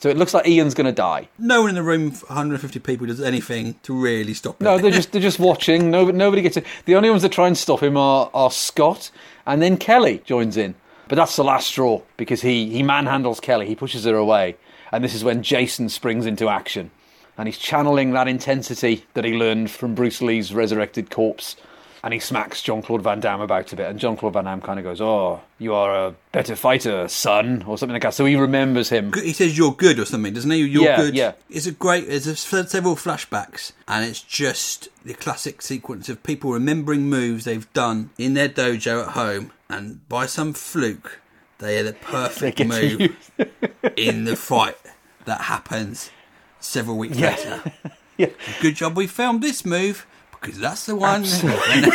So it looks like Ian's going to die. No one in the room, 150 people, does anything to really stop him. No, they're just they're just watching. Nobody, nobody gets it. The only ones that try and stop him are, are Scott and then Kelly joins in. But that's the last straw because he he manhandles Kelly. He pushes her away, and this is when Jason springs into action, and he's channeling that intensity that he learned from Bruce Lee's resurrected corpse. And he smacks Jean Claude Van Damme about a bit, and Jean Claude Van Damme kind of goes, "Oh, you are a better fighter, son," or something like that. So he remembers him. He says you're good or something, doesn't he? You're Yeah, good. yeah. It's a great. There's a, several flashbacks, and it's just the classic sequence of people remembering moves they've done in their dojo at home, and by some fluke, they are the perfect move in the fight that happens several weeks Yeah. later. Yeah. Good job we filmed this move because that's the one.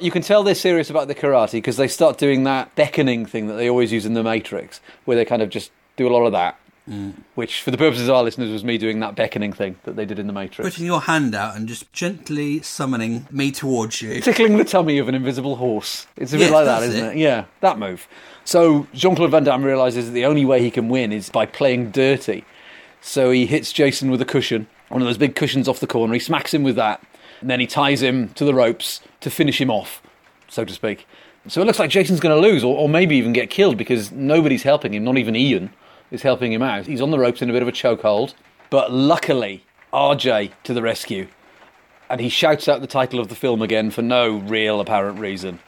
You can tell they're serious about the karate because they start doing that beckoning thing that they always use in the Matrix, where they kind of just do a lot of that. Mm. Which, for the purposes of our listeners, was me doing that beckoning thing that they did in the Matrix. Putting your hand out and just gently summoning me towards you. tickling the tummy of an invisible horse. It's a bit Yes, like that's isn't it. it? Yeah, that move. So Jean Claude Van Damme realizes that the only way he can win is by playing dirty. So he hits Jason with a cushion, one of those big cushions off the corner. He smacks him with that, and then he ties him to the ropes to finish him off, so to speak. So it looks like Jason's going to lose, or, or maybe even get killed because nobody's helping him. Not even Ian is helping him out. He's on the ropes in a bit of a chokehold. But luckily, RJ to the rescue and he shouts out the title of the film again for no real apparent reason.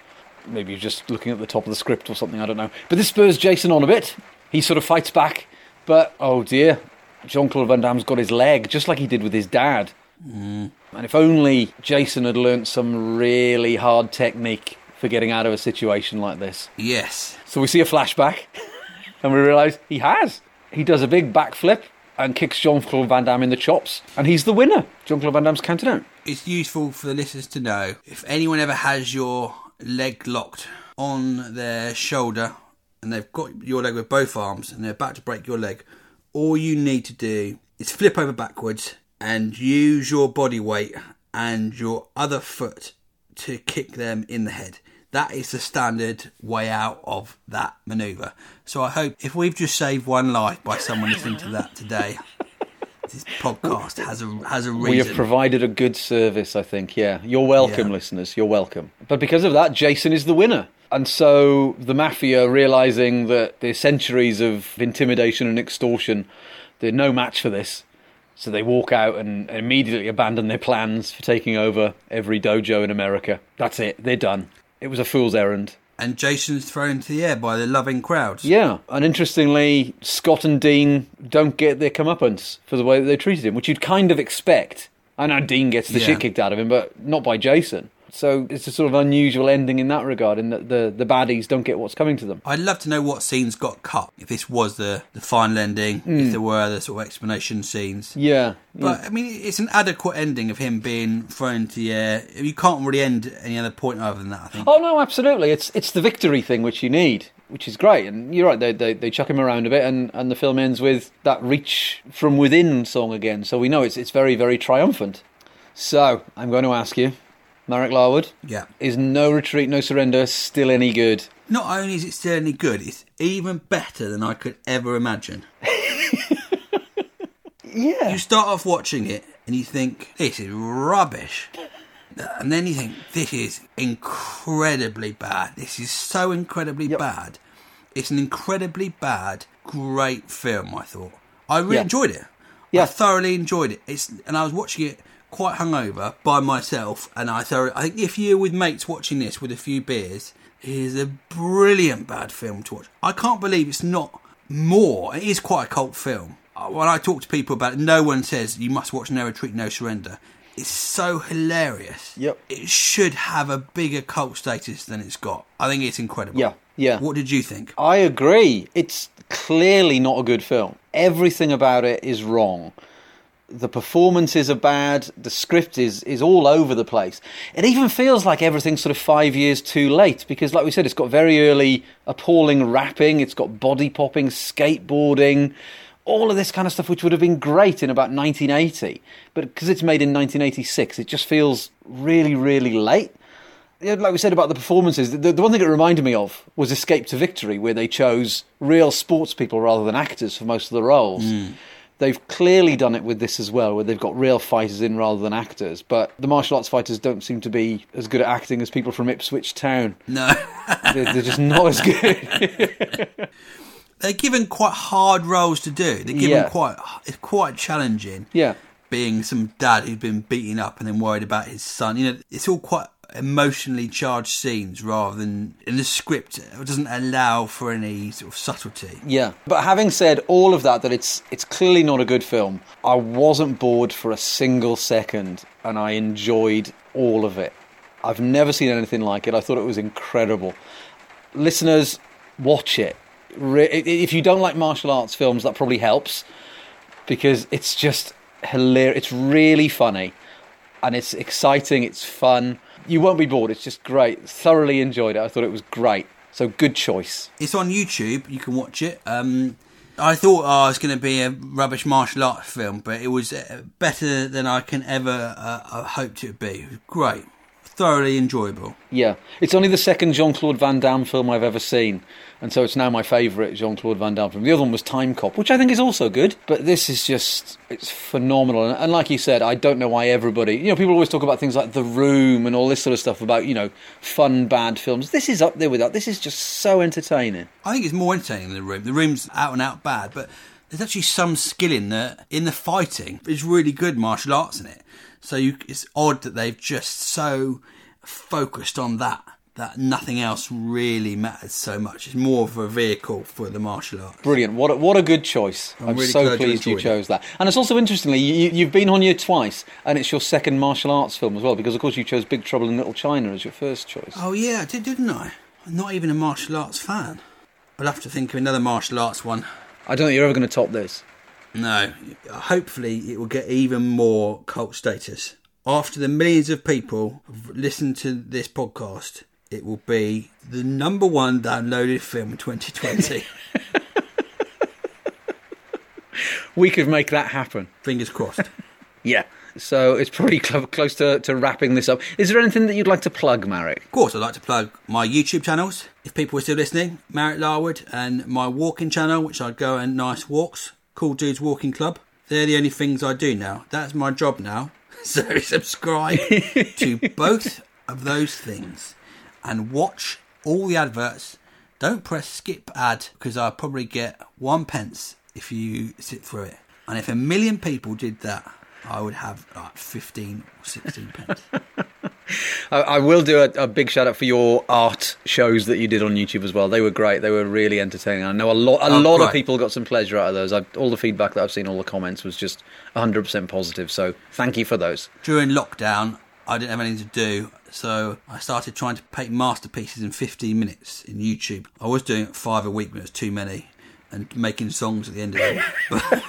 Maybe he's just looking at the top of the script or something, I don't know. But this spurs Jason on a bit. He sort of fights back, but oh dear, Jean Claude Van Damme's got his leg, just like he did with his dad. Mm. And if only Jason had learnt some really hard technique for getting out of a situation like this. Yes. So we see a flashback, and we realise he has. He does a big backflip and kicks Jean Claude Van Damme in the chops, and he's the winner. Jean Claude Van Damme's counted out. it's useful for the listeners to know if anyone ever has your leg locked on their shoulder and they've got your leg with both arms and they're about to break your leg, all you need to do is flip over backwards and use your body weight and your other foot to kick them in the head. That is the standard way out of that maneuver. So I hope if we've just saved one life by someone listening to that today, this podcast has a has a reason. We have provided a good service, I think. Yeah, you're welcome, Yeah. listeners. You're welcome. But because of that, Jason is the winner. And so the mafia, realizing that the centuries of intimidation and extortion, they're no match for this. So they walk out and immediately abandon their plans for taking over every dojo in America. That's it. They're done. It was a fool's errand. and Jason's thrown into the air by the loving crowds. Yeah, and interestingly, Scott and Dean don't get their comeuppance for the way that they treated him, which you'd kind of expect. I know Dean gets the Yeah. shit kicked out of him, but not by Jason. So it's a sort of unusual ending in that regard, in that the, the baddies don't get what's coming to them. I'd love to know what scenes got cut. If this was the, the final ending, if hmm. there were other sort of explanation scenes. Yeah, But I mean, it's an adequate ending of him being thrown into the air. You can't really end any other point other than that. I think. Oh no, absolutely. It's it's the victory thing which you need, which is great. And you're right. They they, they chuck him around a bit, and, and the film ends with that reach from within song again. So we know it's it's very very triumphant. So I'm going to ask you, Marek Larwood, Yeah. is No Retreat No Surrender still any good? Not only is it still any good, it's even better than I could ever imagine. Yeah. You start off watching it and you think, this is rubbish. And then you think, this is incredibly bad. This is so incredibly Yep. bad. It's an incredibly bad, great film, I thought. I really Yeah. enjoyed it. Yeah. I thoroughly enjoyed it. It's and I was watching it quite hungover by myself, and I thought I think if you're with mates watching this with a few beers, it is a brilliant bad film to watch. I can't believe it's not more. It is quite a cult film. Uh, When I talk to people about it, no one says you must watch No Retreat, No Surrender. It's so hilarious. Yep. It should have a bigger cult status than it's got. I think it's incredible. Yeah, yeah. What did you think? I agree. It's clearly not a good film. Everything about it is wrong. The performances are bad. The script is, is all over the place. It even feels like everything's sort of five years too late because, like we said, it's got very early appalling rapping, it's got body popping, skateboarding, all of this kind of stuff, which would have been great in about 1980. But because it's made in 1986, it just feels really, really late like we said about the performances, the, the one thing it reminded me of was Escape to Victory, where they chose real sports people rather than actors for most of the roles. Hmm. They've clearly done it with this as well, where they've got real fighters in rather than actors. But the martial arts fighters don't seem to be as good at acting as people from Ipswich Town. No. They're, they're just not as good. they're given quite hard roles to do. They're given Yeah. quite it's quite challenging. yeah, Being some dad who's been beaten up and then worried about his son. You know, it's all quite emotionally charged scenes rather than in the script. It doesn't allow for any sort of subtlety. Yeah, but having said all of that, that it's it's clearly not a good film. I wasn't bored for a single second, and I enjoyed all of it. I've never seen anything like it. I thought it was incredible. Listeners, watch it. If you don't like martial arts films, that probably helps because it's just hilarious. It's really funny and it's exciting. It's fun. You won't be bored. It's just great. Thoroughly enjoyed it. I thought it was great. So good choice. It's on YouTube. You can watch it. Um, I thought oh, was going to be a rubbish martial arts film, but it was uh, better than I can ever uh, uh, hoped it would be. Great, thoroughly enjoyable. Yeah, it's only the second Jean Claude Van Damme film I've ever seen, and so it's now my favourite Jean Claude Van Damme film. The other one was Time Cop, which I think is also good, but this is just it's phenomenal. And, and like you said, I don't know why everybody, you know, people always talk about things like The Room and all this sort of stuff about you know fun bad films. This is up there with that. This is just so entertaining. I think it's more entertaining than the room. The room's out and out bad, but there's actually some skill in the in the fighting. It's really good martial arts in it. So you, it's odd that they've just so focused on that that nothing else really matters so much. It's more of a vehicle for the martial arts. Brilliant! What a, what a good choice. I'm, really so pleased you, chose that. And it's also interestingly, you, you've been on here twice, and it's your second martial arts film as well, because of course you chose Big Trouble in Little China as your first choice. Oh yeah, I did, didn't I? I'm not even a martial arts fan. I'll have to think of another martial arts one. I don't think you're ever going to top this. No, hopefully it will get even more cult status. After the millions of people who've listened to this podcast, it will be the number one downloaded film in 2020. We could make that happen. Fingers crossed. Yeah. So it's probably cl- close to, to wrapping this up. Is there anything that you'd like to plug, Marek? Of course, I'd like to plug my YouTube channels. If people are still listening, Marek Larwood, and my walking channel, which I go on nice walks, Cool Dudes Walking Club. They're the only things I do now. That's my job now. So subscribe to both of those things and watch all the adverts. Don't press skip ad because I'll probably get one pence if you sit through it. And if a million people did that, I would have like 15 or 16 pence. I, I will do a, a big shout out for your art shows that you did on YouTube as well. They were great. They were really entertaining. I know a lot a Oh, lot of people got some pleasure out of those. I, all the feedback that I've seen, all the comments was just 100% positive. So thank you for those. during lockdown, I didn't have anything to do, so I started trying to paint masterpieces in 15 minutes in YouTube. I was doing five a week, but it was too many, and making songs at the end of it.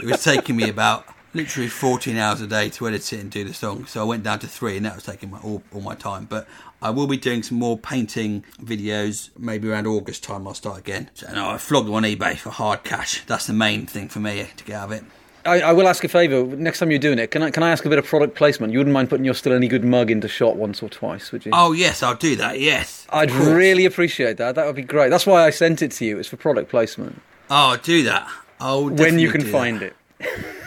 It was taking me about literally 14 hours a day to edit it and do the song. So I went down to three, and that was taking my, all, all my time. But I will be doing some more painting videos. Maybe around August time, I'll start again. So, no, I flogged them on eBay for hard cash. That's the main thing for me eh, to get out of it. I, I will ask a favour. Next time you're doing it, can I, can I ask a bit of product placement? You wouldn't mind putting your Still Any Good mug into shot once or twice, would you? Oh yes, I'll do that. Yes, I'd really appreciate that. That would be great. That's why I sent it to you. It's for product placement. Oh, I'll do that. I'll when you can find that. it.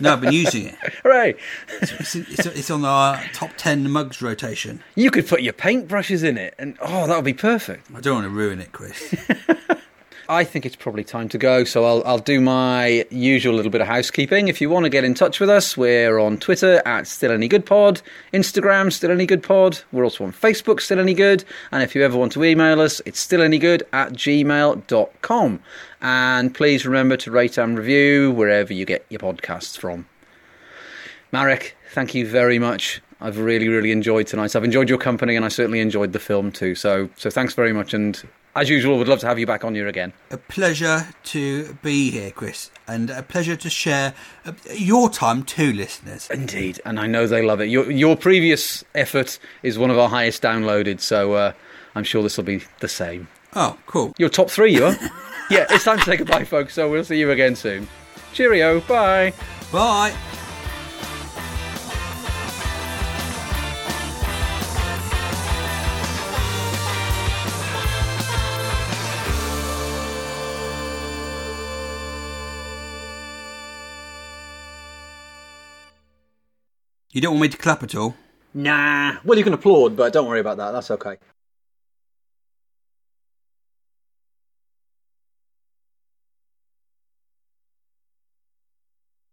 No, I've been using it. Hooray! It's, it's, it's on our top 10 mugs rotation. You could put your paintbrushes in it, and oh, that would be perfect. I don't want to ruin it, Chris. I think it's probably time to go, so I'll, I'll do my usual little bit of housekeeping. If you want to get in touch with us, we're on Twitter at Still Any Good Pod, Instagram Still Any Good Pod. We're also on Facebook Still Any Good, and if you ever want to email us, it's still any good at gmail.com. And please remember to rate and review wherever you get your podcasts from. Marek, thank you very much. I've really, really enjoyed tonight. I've enjoyed your company, and I certainly enjoyed the film too. So, so thanks very much. And as usual, would love to have you back on here again. a pleasure to be here, Chris, and a pleasure to share uh, your time too, listeners. Indeed, and I know they love it. Your your previous effort is one of our highest downloaded, so uh, I'm sure this will be the same. Oh, cool. You're top three, you are. yeah, it's time to say goodbye, folks. So we'll see you again soon. Cheerio. Bye. Bye. You don't want me to clap at all? Nah. Well, you can applaud, but don't worry about that. That's okay.